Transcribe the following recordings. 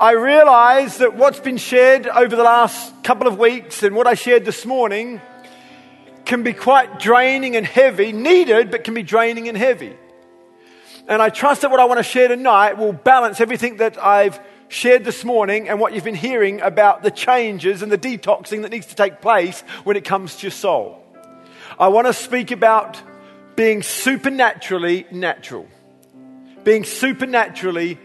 I realize that what's been shared over the last couple of weeks and what I shared this morning can be quite draining and heavy, needed, but can be draining and heavy. And I trust that what I want to share tonight will balance everything that I've shared this morning and what you've been hearing about the changes and the detoxing that needs to take place when it comes to your soul. I want to speak about being supernaturally natural. Being supernaturally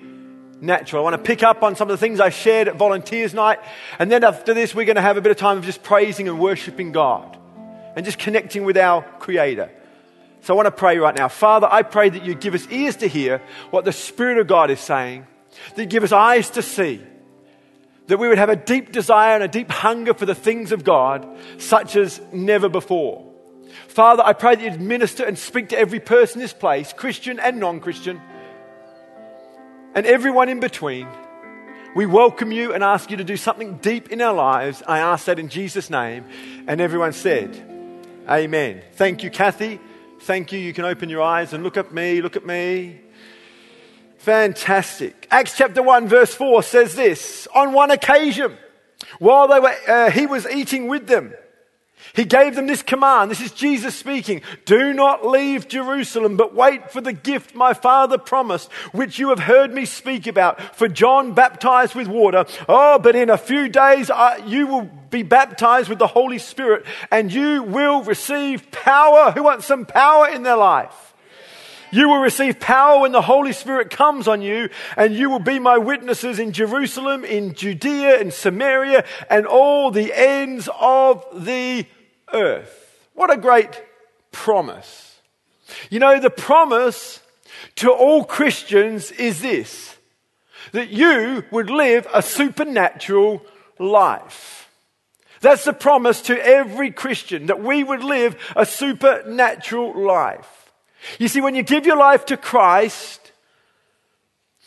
natural. I want to pick up on some of the things I shared at Volunteers Night. And then after this, we're going to have a bit of time of just praising and worshiping God and just connecting with our Creator. So I want to pray right now. Father, I pray that you give us ears to hear what the Spirit of God is saying, that you give us eyes to see, that we would have a deep desire and a deep hunger for the things of God, such as never before. Father, I pray that you'd minister and speak to every person in this place, Christian and non Christian and everyone in between. We welcome you and ask you to do something deep in our lives. I ask that in Jesus' name. And everyone said, Amen. Thank you, Kathy. Thank you. You can open your eyes and look at me. Look at me. Fantastic. Acts chapter 1, verse 4 says this On one occasion, while they were, uh, he was eating with them, he gave them this command. This is Jesus speaking. Do not leave Jerusalem, but wait for the gift my Father promised, which you have heard me speak about. For John baptized with water. Oh, but in a few days uh, you will be baptized with the Holy Spirit and you will receive power. Who wants some power in their life? You will receive power when the Holy Spirit comes on you, and you will be my witnesses in Jerusalem, in Judea, in Samaria, and all the ends of the earth. What a great promise. You know, the promise to all Christians is this that you would live a supernatural life. That's the promise to every Christian that we would live a supernatural life. You see, when you give your life to Christ,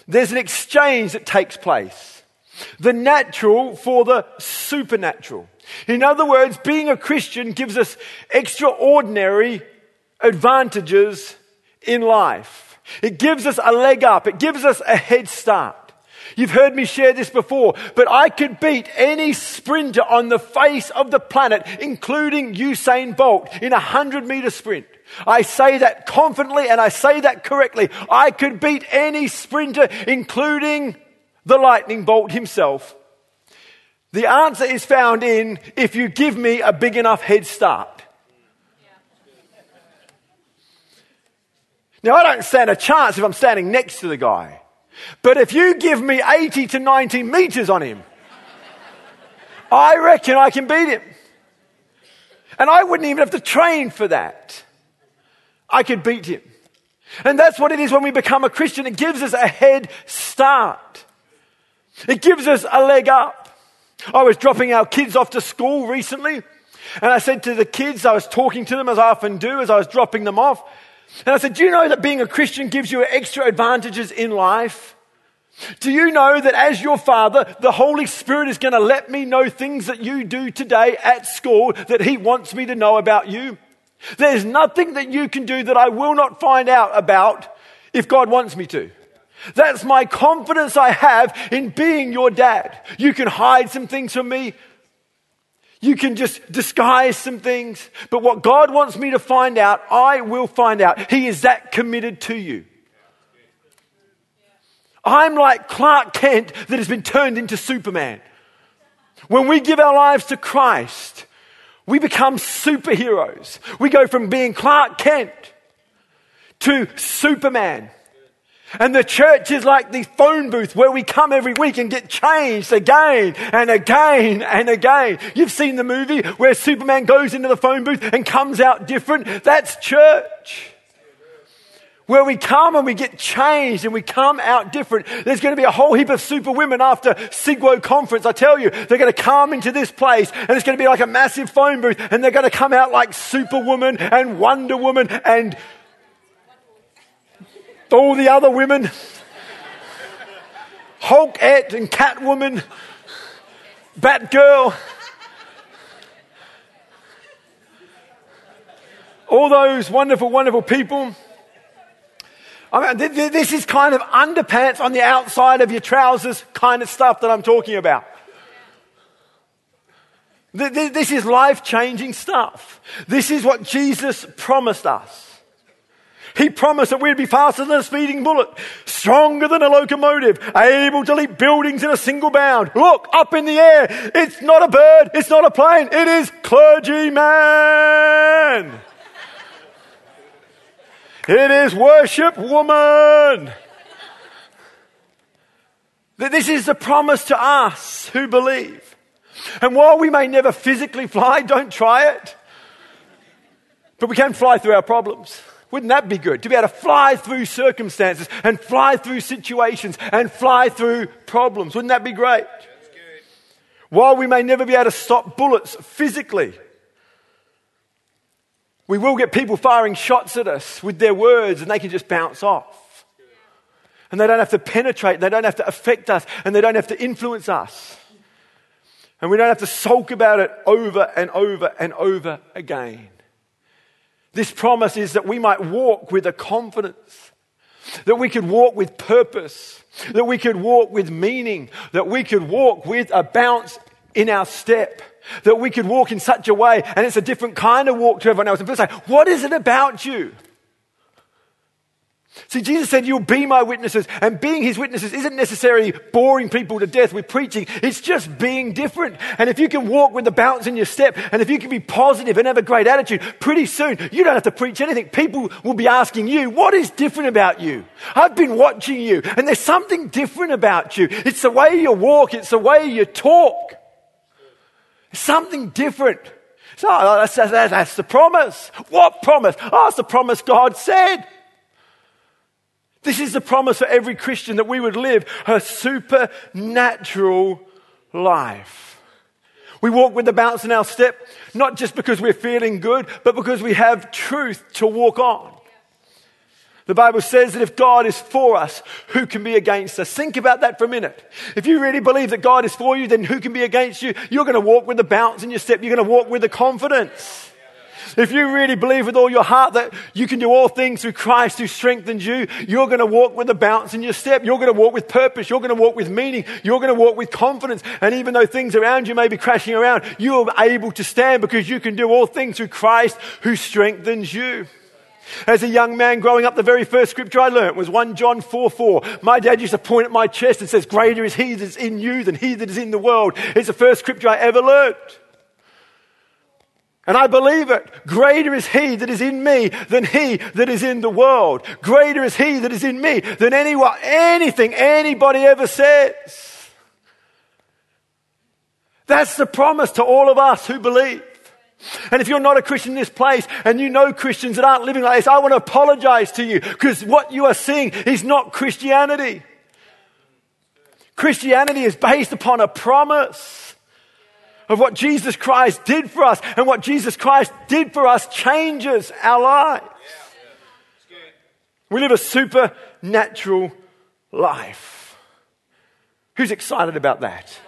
there's an exchange that takes place the natural for the supernatural. In other words, being a Christian gives us extraordinary advantages in life. It gives us a leg up. It gives us a head start. You've heard me share this before, but I could beat any sprinter on the face of the planet, including Usain Bolt, in a hundred meter sprint. I say that confidently and I say that correctly. I could beat any sprinter, including the lightning bolt himself. The answer is found in if you give me a big enough head start. Now, I don't stand a chance if I'm standing next to the guy. But if you give me 80 to 90 meters on him, I reckon I can beat him. And I wouldn't even have to train for that. I could beat him. And that's what it is when we become a Christian. It gives us a head start. It gives us a leg up. I was dropping our kids off to school recently, and I said to the kids, I was talking to them as I often do as I was dropping them off, and I said, Do you know that being a Christian gives you extra advantages in life? Do you know that as your father, the Holy Spirit is going to let me know things that you do today at school that He wants me to know about you? There's nothing that you can do that I will not find out about if God wants me to. That's my confidence I have in being your dad. You can hide some things from me. You can just disguise some things. But what God wants me to find out, I will find out. He is that committed to you. I'm like Clark Kent that has been turned into Superman. When we give our lives to Christ, we become superheroes. We go from being Clark Kent to Superman. And the church is like the phone booth where we come every week and get changed again and again and again. You've seen the movie where Superman goes into the phone booth and comes out different. That's church. Where we come and we get changed and we come out different. There's going to be a whole heap of super women after Sigwo conference. I tell you, they're going to come into this place and it's going to be like a massive phone booth and they're going to come out like Superwoman and Wonder Woman and all the other women, Hulk Hulkette and Catwoman, Batgirl, all those wonderful, wonderful people. I mean, this is kind of underpants on the outside of your trousers kind of stuff that I'm talking about. This is life changing stuff. This is what Jesus promised us. He promised that we'd be faster than a speeding bullet, stronger than a locomotive, able to leap buildings in a single bound. Look, up in the air. It's not a bird. It's not a plane. It is clergyman. it is worship woman. This is the promise to us who believe. And while we may never physically fly, don't try it. But we can fly through our problems. Wouldn't that be good? To be able to fly through circumstances and fly through situations and fly through problems. Wouldn't that be great? While we may never be able to stop bullets physically, we will get people firing shots at us with their words and they can just bounce off. And they don't have to penetrate, they don't have to affect us, and they don't have to influence us. And we don't have to sulk about it over and over and over again. This promise is that we might walk with a confidence, that we could walk with purpose, that we could walk with meaning, that we could walk with a bounce in our step, that we could walk in such a way, and it's a different kind of walk to everyone else. And people say, What is it about you? See, Jesus said, You'll be my witnesses. And being his witnesses isn't necessarily boring people to death with preaching, it's just being different. And if you can walk with the balance in your step, and if you can be positive and have a great attitude, pretty soon you don't have to preach anything. People will be asking you, What is different about you? I've been watching you, and there's something different about you. It's the way you walk, it's the way you talk. It's something different. So oh, that's, that's, that's the promise. What promise? Oh, it's the promise God said. This is the promise for every Christian that we would live a supernatural life. We walk with the bounce in our step, not just because we're feeling good, but because we have truth to walk on. The Bible says that if God is for us, who can be against us? Think about that for a minute. If you really believe that God is for you, then who can be against you? You're going to walk with the bounce in your step. You're going to walk with the confidence. If you really believe with all your heart that you can do all things through Christ who strengthens you, you're going to walk with a bounce in your step. You're going to walk with purpose. You're going to walk with meaning. You're going to walk with confidence. And even though things around you may be crashing around, you are able to stand because you can do all things through Christ who strengthens you. As a young man growing up, the very first scripture I learnt was 1 John 4 4. My dad used to point at my chest and says, Greater is he that is in you than he that is in the world. It's the first scripture I ever learnt. And I believe it. Greater is he that is in me than he that is in the world. Greater is he that is in me than anyone, anything anybody ever says. That's the promise to all of us who believe. And if you're not a Christian in this place and you know Christians that aren't living like this, I want to apologize to you because what you are seeing is not Christianity. Christianity is based upon a promise of what Jesus Christ did for us. And what Jesus Christ did for us changes our lives. We live a supernatural life. Who's excited about that?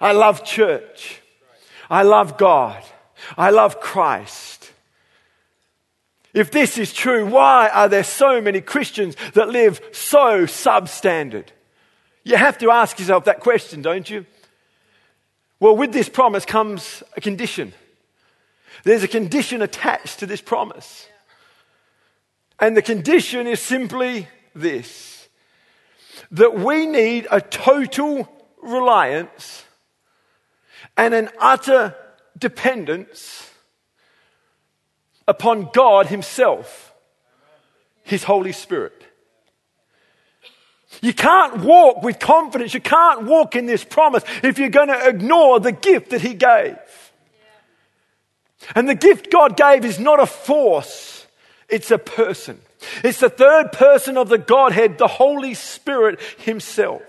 I love church. I love God. I love Christ. If this is true, why are there so many Christians that live so substandard? You have to ask yourself that question, don't you? Well, with this promise comes a condition. There's a condition attached to this promise. And the condition is simply this that we need a total reliance and an utter dependence upon God Himself, His Holy Spirit. You can't walk with confidence. You can't walk in this promise if you're going to ignore the gift that He gave. And the gift God gave is not a force, it's a person. It's the third person of the Godhead, the Holy Spirit Himself.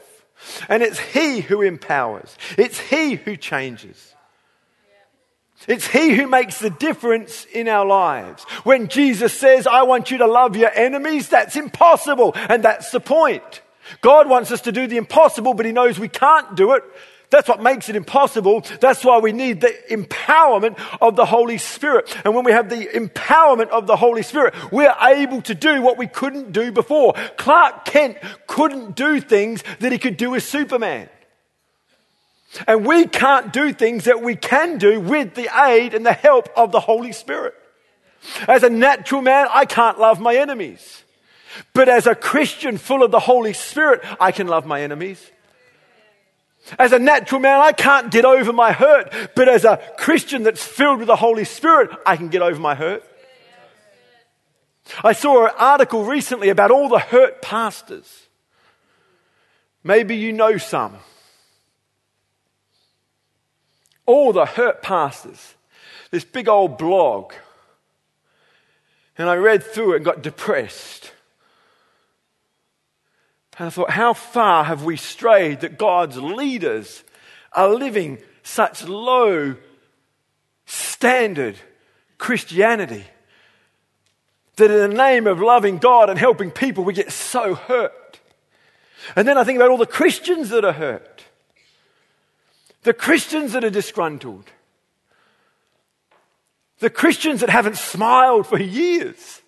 And it's He who empowers, it's He who changes. It's He who makes the difference in our lives. When Jesus says, I want you to love your enemies, that's impossible. And that's the point. God wants us to do the impossible, but He knows we can't do it. That's what makes it impossible. That's why we need the empowerment of the Holy Spirit. And when we have the empowerment of the Holy Spirit, we're able to do what we couldn't do before. Clark Kent couldn't do things that he could do as Superman. And we can't do things that we can do with the aid and the help of the Holy Spirit. As a natural man, I can't love my enemies. But as a Christian full of the Holy Spirit, I can love my enemies. As a natural man, I can't get over my hurt. But as a Christian that's filled with the Holy Spirit, I can get over my hurt. I saw an article recently about all the hurt pastors. Maybe you know some. All the hurt pastors. This big old blog. And I read through it and got depressed. And I thought, how far have we strayed that God's leaders are living such low standard Christianity? That in the name of loving God and helping people, we get so hurt. And then I think about all the Christians that are hurt, the Christians that are disgruntled, the Christians that haven't smiled for years.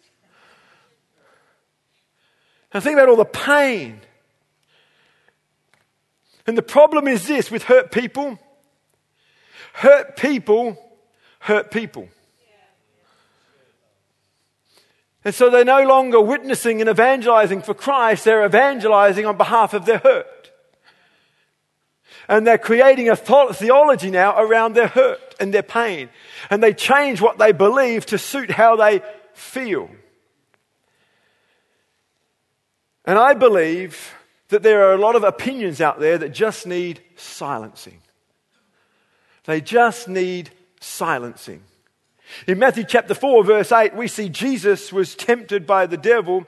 And think about all the pain. And the problem is this with hurt people hurt people hurt people. And so they're no longer witnessing and evangelizing for Christ, they're evangelizing on behalf of their hurt. And they're creating a theology now around their hurt and their pain. And they change what they believe to suit how they feel. And I believe that there are a lot of opinions out there that just need silencing. They just need silencing. In Matthew chapter 4, verse 8, we see Jesus was tempted by the devil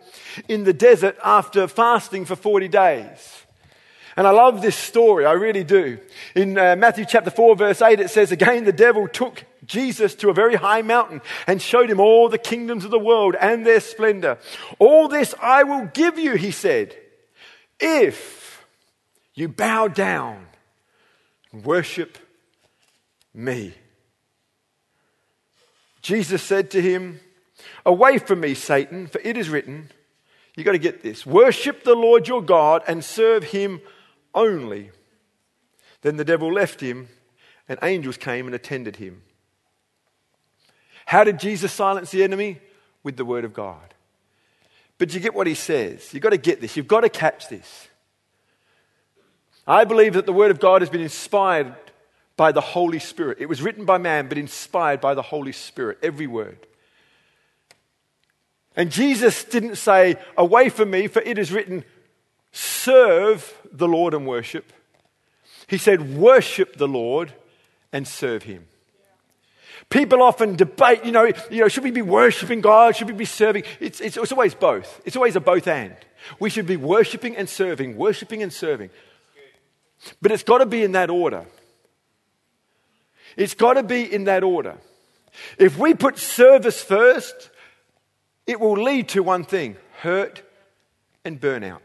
in the desert after fasting for 40 days. And I love this story, I really do. In uh, Matthew chapter 4, verse 8, it says, Again, the devil took Jesus to a very high mountain and showed him all the kingdoms of the world and their splendor. All this I will give you, he said, if you bow down and worship me. Jesus said to him, Away from me, Satan, for it is written, you got to get this worship the Lord your God and serve him only. Then the devil left him, and angels came and attended him. How did Jesus silence the enemy? With the word of God. But you get what he says. You've got to get this. You've got to catch this. I believe that the word of God has been inspired by the Holy Spirit. It was written by man, but inspired by the Holy Spirit, every word. And Jesus didn't say, Away from me, for it is written, serve the Lord and worship. He said, worship the Lord and serve him. People often debate, you know, you know, should we be worshiping God? Should we be serving? It's, it's, it's always both. It's always a both and. We should be worshiping and serving, worshiping and serving. But it's got to be in that order. It's got to be in that order. If we put service first, it will lead to one thing hurt and burnout.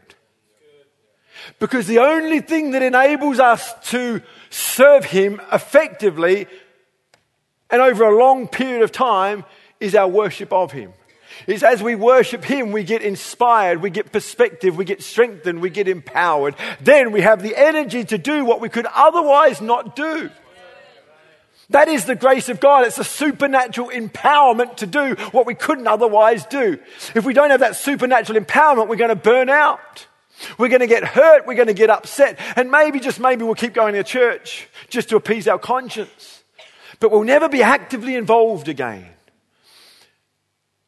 Because the only thing that enables us to serve Him effectively and over a long period of time is our worship of Him. It's as we worship Him, we get inspired, we get perspective, we get strengthened, we get empowered. Then we have the energy to do what we could otherwise not do. That is the grace of God. It's a supernatural empowerment to do what we couldn't otherwise do. If we don't have that supernatural empowerment, we're going to burn out. We're going to get hurt. We're going to get upset. And maybe, just maybe, we'll keep going to church just to appease our conscience. But we'll never be actively involved again.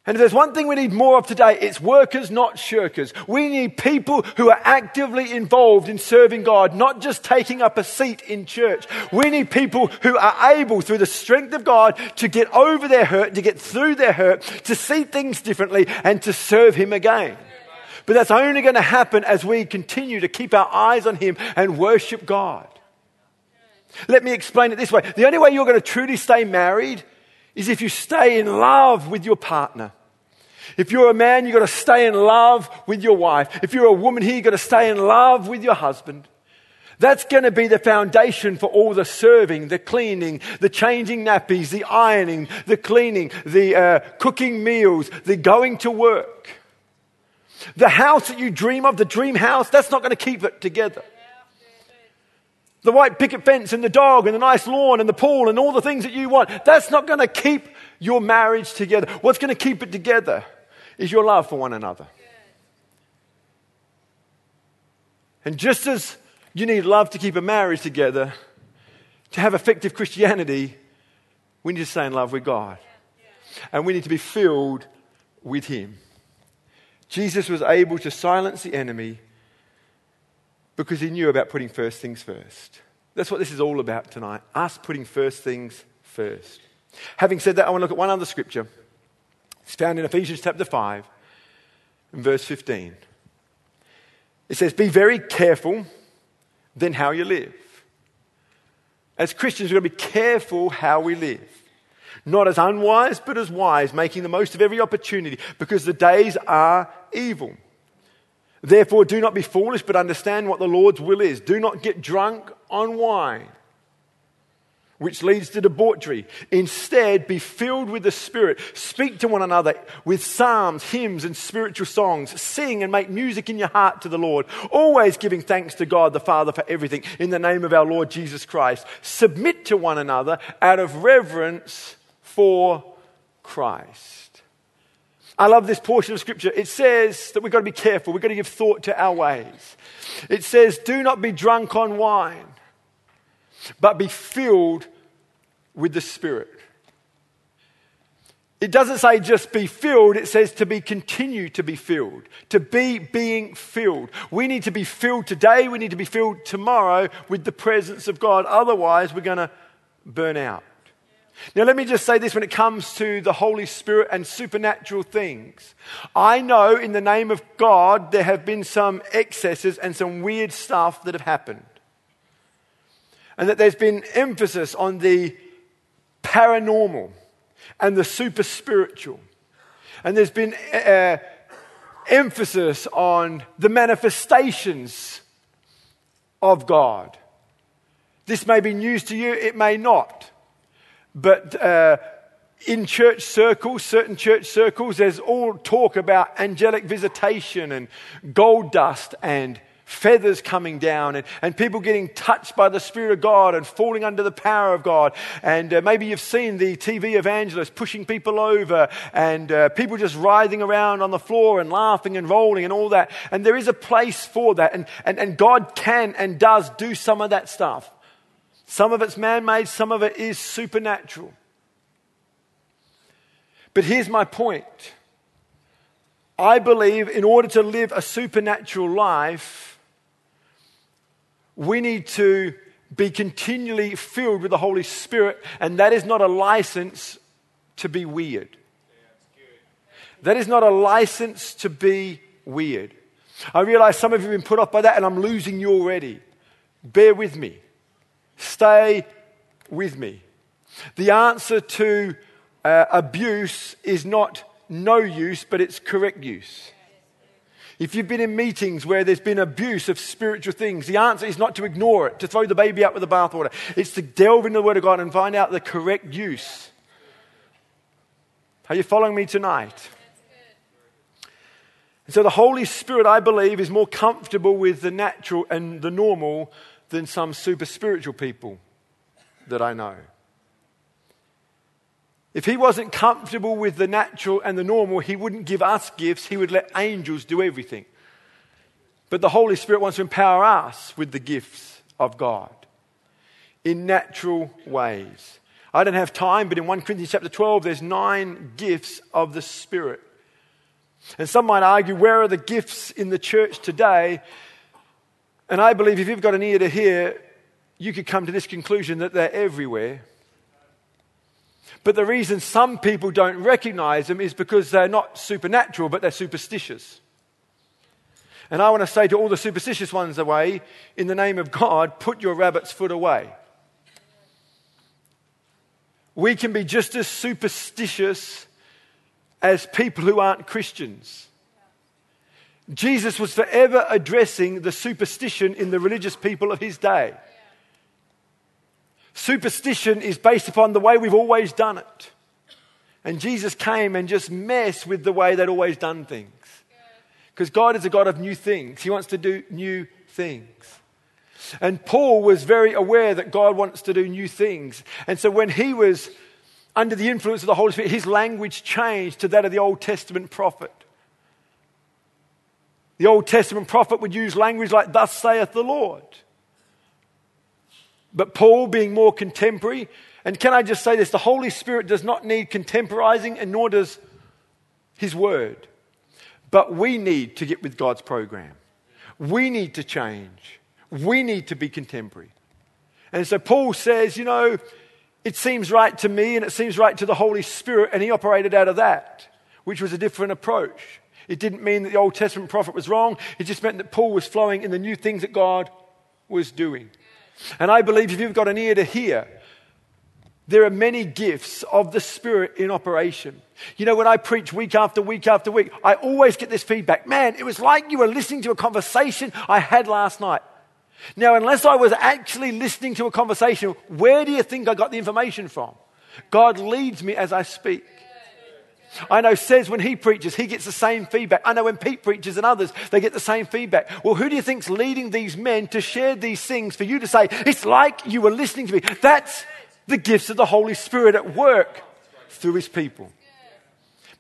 And if there's one thing we need more of today, it's workers, not shirkers. We need people who are actively involved in serving God, not just taking up a seat in church. We need people who are able, through the strength of God, to get over their hurt, to get through their hurt, to see things differently, and to serve Him again. But that's only going to happen as we continue to keep our eyes on Him and worship God. Let me explain it this way the only way you're going to truly stay married is if you stay in love with your partner. If you're a man, you've got to stay in love with your wife. If you're a woman here, you've got to stay in love with your husband. That's going to be the foundation for all the serving, the cleaning, the changing nappies, the ironing, the cleaning, the uh, cooking meals, the going to work. The house that you dream of, the dream house, that's not going to keep it together. The white picket fence and the dog and the nice lawn and the pool and all the things that you want, that's not going to keep your marriage together. What's going to keep it together is your love for one another. And just as you need love to keep a marriage together, to have effective Christianity, we need to stay in love with God. And we need to be filled with Him. Jesus was able to silence the enemy because he knew about putting first things first. That's what this is all about tonight us putting first things first. Having said that, I want to look at one other scripture. It's found in Ephesians chapter 5 and verse 15. It says, Be very careful then how you live. As Christians, we've got to be careful how we live. Not as unwise, but as wise, making the most of every opportunity, because the days are evil. Therefore, do not be foolish, but understand what the Lord's will is. Do not get drunk on wine which leads to debauchery. Instead, be filled with the Spirit. Speak to one another with psalms, hymns, and spiritual songs. Sing and make music in your heart to the Lord, always giving thanks to God the Father for everything in the name of our Lord Jesus Christ. Submit to one another out of reverence for Christ. I love this portion of scripture. It says that we've got to be careful. We've got to give thought to our ways. It says, do not be drunk on wine but be filled with the Spirit. It doesn't say just be filled, it says to be continue to be filled, to be being filled. We need to be filled today, we need to be filled tomorrow with the presence of God. Otherwise, we're going to burn out. Now, let me just say this when it comes to the Holy Spirit and supernatural things. I know in the name of God there have been some excesses and some weird stuff that have happened and that there's been emphasis on the paranormal and the super spiritual. And there's been uh, emphasis on the manifestations of God. This may be news to you, it may not. But uh, in church circles, certain church circles, there's all talk about angelic visitation and gold dust and feathers coming down and, and people getting touched by the Spirit of God and falling under the power of God. And uh, maybe you've seen the TV evangelists pushing people over and uh, people just writhing around on the floor and laughing and rolling and all that. And there is a place for that. And, and, and God can and does do some of that stuff. Some of it's man made, some of it is supernatural. But here's my point. I believe in order to live a supernatural life, we need to be continually filled with the Holy Spirit, and that is not a license to be weird. That is not a license to be weird. I realize some of you have been put off by that, and I'm losing you already. Bear with me. Stay with me. The answer to uh, abuse is not no use, but it's correct use. If you've been in meetings where there's been abuse of spiritual things, the answer is not to ignore it, to throw the baby out with the bathwater. It's to delve into the Word of God and find out the correct use. Are you following me tonight? And so the Holy Spirit, I believe, is more comfortable with the natural and the normal than some super spiritual people that I know. If he wasn't comfortable with the natural and the normal, he wouldn't give us gifts. He would let angels do everything. But the Holy Spirit wants to empower us with the gifts of God in natural ways. I don't have time, but in 1 Corinthians chapter 12, there's nine gifts of the Spirit. And some might argue, where are the gifts in the church today? And I believe if you've got an ear to hear, you could come to this conclusion that they're everywhere. But the reason some people don't recognize them is because they're not supernatural, but they're superstitious. And I want to say to all the superstitious ones away, in the name of God, put your rabbit's foot away. We can be just as superstitious as people who aren't Christians. Jesus was forever addressing the superstition in the religious people of his day. Superstition is based upon the way we've always done it. And Jesus came and just messed with the way they'd always done things. Because God is a God of new things, He wants to do new things. And Paul was very aware that God wants to do new things. And so when he was under the influence of the Holy Spirit, his language changed to that of the Old Testament prophet. The Old Testament prophet would use language like, Thus saith the Lord. But Paul, being more contemporary, and can I just say this? The Holy Spirit does not need contemporizing, and nor does His Word. But we need to get with God's program. We need to change. We need to be contemporary. And so Paul says, you know, it seems right to me and it seems right to the Holy Spirit, and he operated out of that, which was a different approach. It didn't mean that the Old Testament prophet was wrong, it just meant that Paul was flowing in the new things that God was doing. And I believe if you've got an ear to hear, there are many gifts of the Spirit in operation. You know, when I preach week after week after week, I always get this feedback man, it was like you were listening to a conversation I had last night. Now, unless I was actually listening to a conversation, where do you think I got the information from? God leads me as I speak. I know says when he preaches, he gets the same feedback. I know when Pete preaches and others, they get the same feedback. Well, who do you think's leading these men to share these things for you to say, it's like you were listening to me? That's the gifts of the Holy Spirit at work through his people.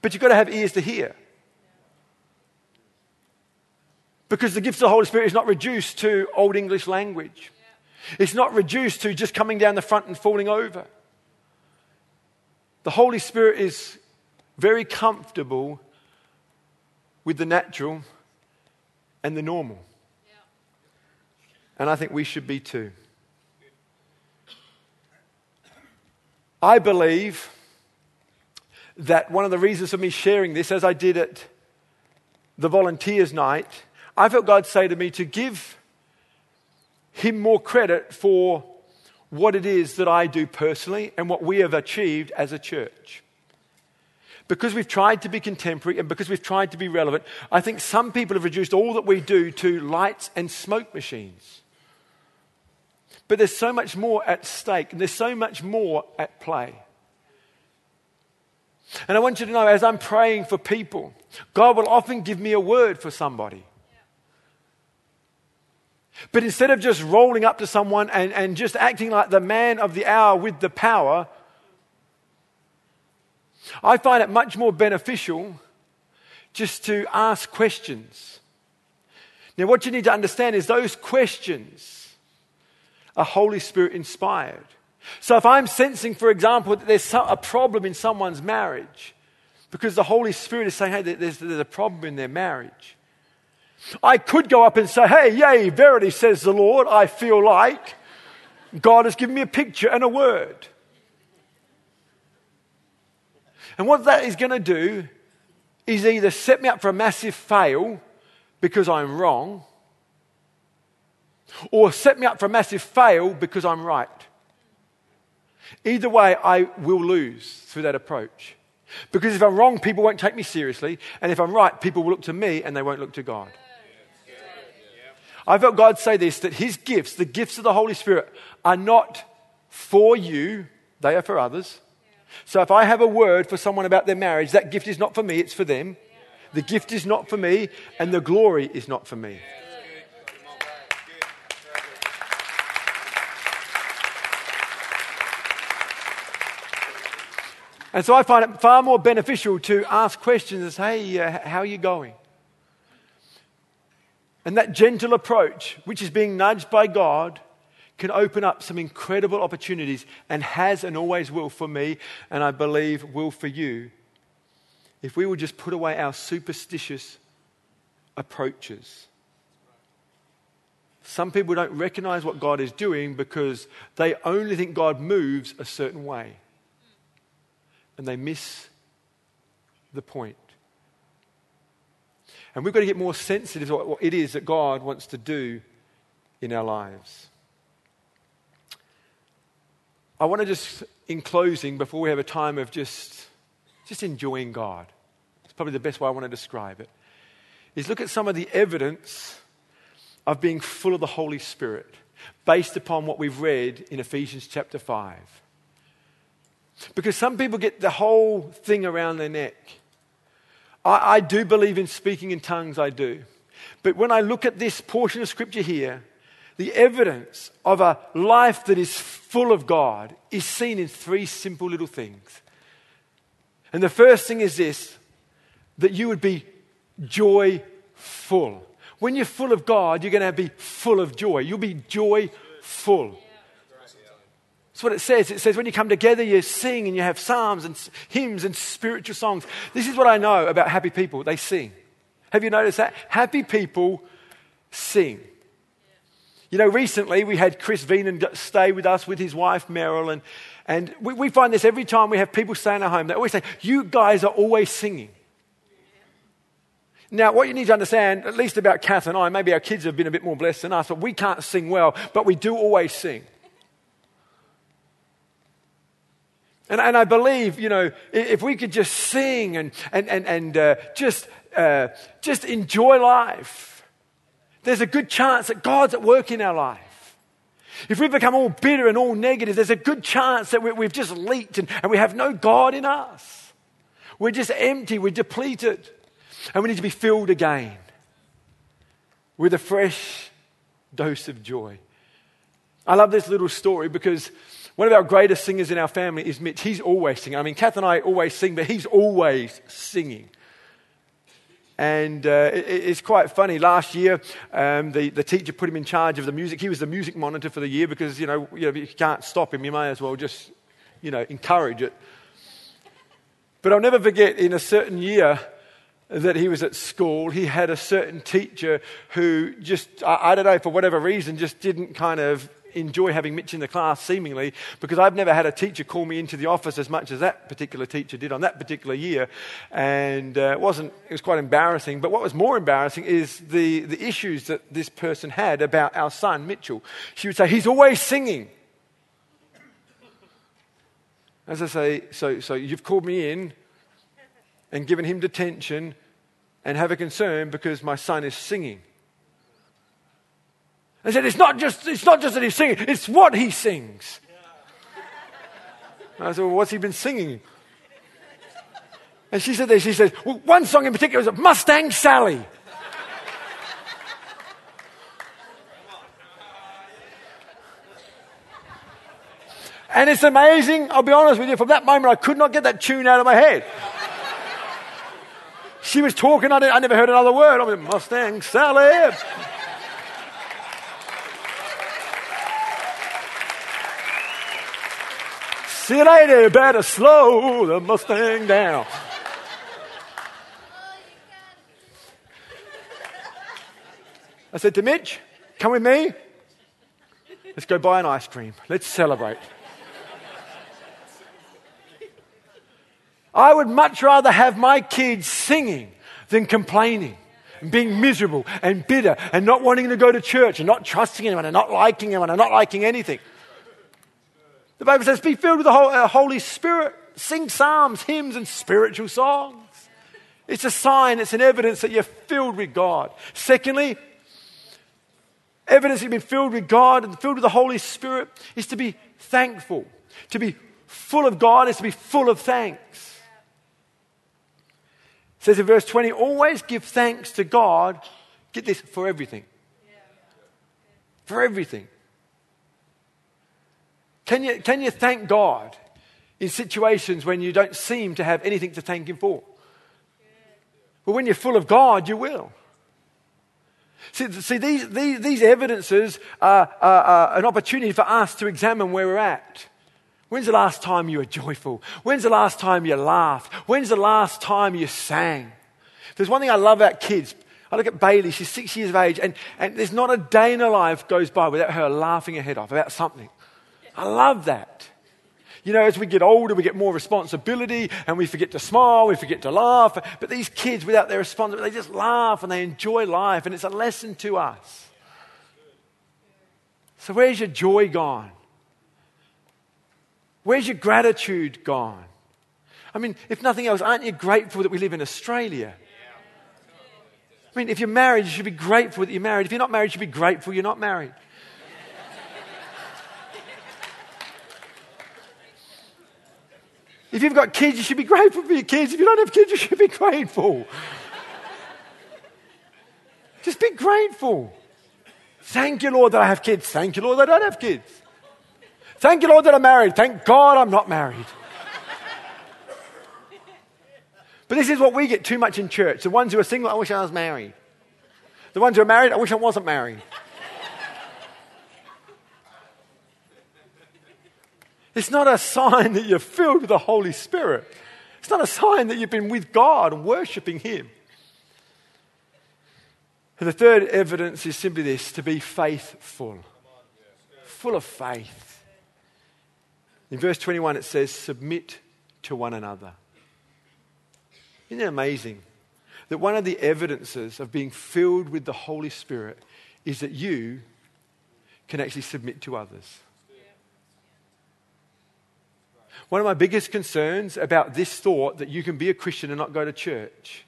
But you've got to have ears to hear. Because the gifts of the Holy Spirit is not reduced to Old English language. It's not reduced to just coming down the front and falling over. The Holy Spirit is very comfortable with the natural and the normal. And I think we should be too. I believe that one of the reasons for me sharing this, as I did at the volunteers' night, I felt God say to me to give Him more credit for what it is that I do personally and what we have achieved as a church. Because we've tried to be contemporary and because we've tried to be relevant, I think some people have reduced all that we do to lights and smoke machines. But there's so much more at stake, and there's so much more at play. And I want you to know, as I'm praying for people, God will often give me a word for somebody. But instead of just rolling up to someone and, and just acting like the man of the hour with the power, I find it much more beneficial just to ask questions. Now, what you need to understand is those questions are Holy Spirit inspired. So, if I'm sensing, for example, that there's a problem in someone's marriage, because the Holy Spirit is saying, hey, there's, there's a problem in their marriage, I could go up and say, hey, yea, verily, says the Lord, I feel like God has given me a picture and a word. And what that is going to do is either set me up for a massive fail because I'm wrong, or set me up for a massive fail because I'm right. Either way, I will lose through that approach. Because if I'm wrong, people won't take me seriously. And if I'm right, people will look to me and they won't look to God. I felt God say this that His gifts, the gifts of the Holy Spirit, are not for you, they are for others. So if I have a word for someone about their marriage, that gift is not for me, it's for them. The gift is not for me, and the glory is not for me. And so I find it far more beneficial to ask questions as, hey, uh, how are you going? And that gentle approach, which is being nudged by God, can open up some incredible opportunities and has and always will for me, and I believe will for you, if we will just put away our superstitious approaches. Some people don't recognize what God is doing because they only think God moves a certain way. And they miss the point. And we've got to get more sensitive to what it is that God wants to do in our lives. I want to just, in closing, before we have a time of just, just enjoying God, it's probably the best way I want to describe it, is look at some of the evidence of being full of the Holy Spirit based upon what we've read in Ephesians chapter 5. Because some people get the whole thing around their neck. I, I do believe in speaking in tongues, I do. But when I look at this portion of scripture here, the evidence of a life that is full of God is seen in three simple little things. And the first thing is this that you would be joyful. When you're full of God, you're going to be full of joy. You'll be joyful. That's what it says. It says when you come together, you sing and you have psalms and hymns and spiritual songs. This is what I know about happy people they sing. Have you noticed that? Happy people sing. You know, recently we had Chris Veenan stay with us with his wife, Meryl, and, and we, we find this every time we have people stay in our home. They always say, You guys are always singing. Now, what you need to understand, at least about Kath and I, maybe our kids have been a bit more blessed than us, but we can't sing well, but we do always sing. And, and I believe, you know, if we could just sing and, and, and, and uh, just, uh, just enjoy life, there's a good chance that God's at work in our life. If we become all bitter and all negative, there's a good chance that we, have just leaked and, and we have no God in us. We're just empty, we're depleted, and we need to be filled again with a fresh dose of joy. I love this little story because one of our greatest singers in our family is Mitch. He's always singing. I mean, Kath and I always sing, but he's always singing. And uh, it, it's quite funny. Last year, um, the, the teacher put him in charge of the music. He was the music monitor for the year because, you know, you, know, you can't stop him. You may as well just, you know, encourage it. But I'll never forget in a certain year that he was at school, he had a certain teacher who just, I, I don't know, for whatever reason, just didn't kind of enjoy having Mitch in the class, seemingly, because I've never had a teacher call me into the office as much as that particular teacher did on that particular year. And uh, it wasn't, it was quite embarrassing. But what was more embarrassing is the, the issues that this person had about our son, Mitchell. She would say, He's always singing. As I say, so, so you've called me in and given him detention and have a concern because my son is singing. I said, it's not just, it's not just that he's singing, it's what he sings. I said, well, what's he been singing? And she said this, she said, well, one song in particular was Mustang Sally. And it's amazing, I'll be honest with you, from that moment I could not get that tune out of my head. She was talking, I, I never heard another word. I mean, Mustang Sally. See, lady, better slow the Mustang down. I said to Mitch, come with me. Let's go buy an ice cream. Let's celebrate. I would much rather have my kids singing than complaining and being miserable and bitter and not wanting to go to church and not trusting anyone and not liking anyone and not liking anything. The Bible says, be filled with the uh, Holy Spirit. Sing psalms, hymns, and spiritual songs. It's a sign, it's an evidence that you're filled with God. Secondly, evidence that you've been filled with God and filled with the Holy Spirit is to be thankful. To be full of God is to be full of thanks. It says in verse 20, always give thanks to God, get this, for everything. For everything. Can you, can you thank God in situations when you don't seem to have anything to thank Him for? But when you're full of God, you will. See, see these, these, these evidences are, are, are an opportunity for us to examine where we're at. When's the last time you were joyful? When's the last time you laughed? When's the last time you sang? There's one thing I love about kids. I look at Bailey, she's six years of age, and, and there's not a day in her life goes by without her laughing her head off about something. I love that. You know, as we get older, we get more responsibility and we forget to smile, we forget to laugh. But these kids, without their responsibility, they just laugh and they enjoy life, and it's a lesson to us. So, where's your joy gone? Where's your gratitude gone? I mean, if nothing else, aren't you grateful that we live in Australia? I mean, if you're married, you should be grateful that you're married. If you're not married, you should be grateful you're not married. If you've got kids, you should be grateful for your kids. If you don't have kids, you should be grateful. Just be grateful. Thank you, Lord, that I have kids. Thank you, Lord, that I don't have kids. Thank you, Lord, that I'm married. Thank God I'm not married. But this is what we get too much in church. The ones who are single, I wish I was married. The ones who are married, I wish I wasn't married. It's not a sign that you're filled with the Holy Spirit. It's not a sign that you've been with God and worshiping Him. And the third evidence is simply this to be faithful, full of faith. In verse 21, it says, Submit to one another. Isn't it amazing that one of the evidences of being filled with the Holy Spirit is that you can actually submit to others? One of my biggest concerns about this thought that you can be a Christian and not go to church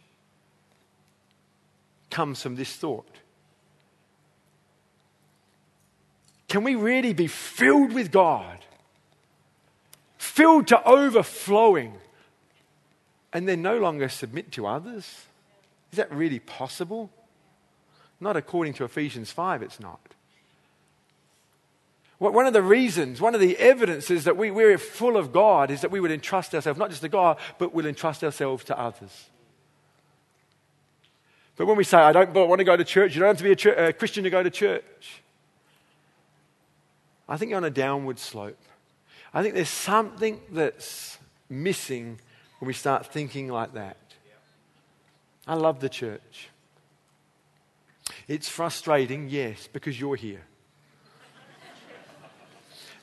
comes from this thought. Can we really be filled with God? Filled to overflowing and then no longer submit to others? Is that really possible? Not according to Ephesians 5, it's not. One of the reasons, one of the evidences that we, we're full of God is that we would entrust ourselves, not just to God, but we'll entrust ourselves to others. But when we say, I don't want to go to church, you don't have to be a, church, a Christian to go to church. I think you're on a downward slope. I think there's something that's missing when we start thinking like that. I love the church. It's frustrating, yes, because you're here.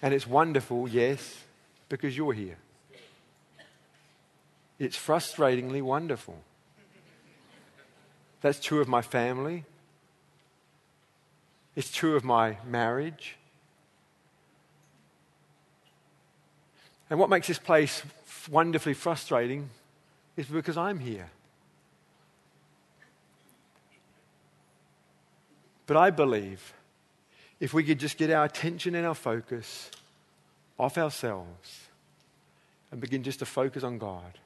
And it's wonderful, yes, because you're here. It's frustratingly wonderful. That's true of my family. It's true of my marriage. And what makes this place wonderfully frustrating is because I'm here. But I believe if we could just get our attention and our focus off ourselves and begin just to focus on God,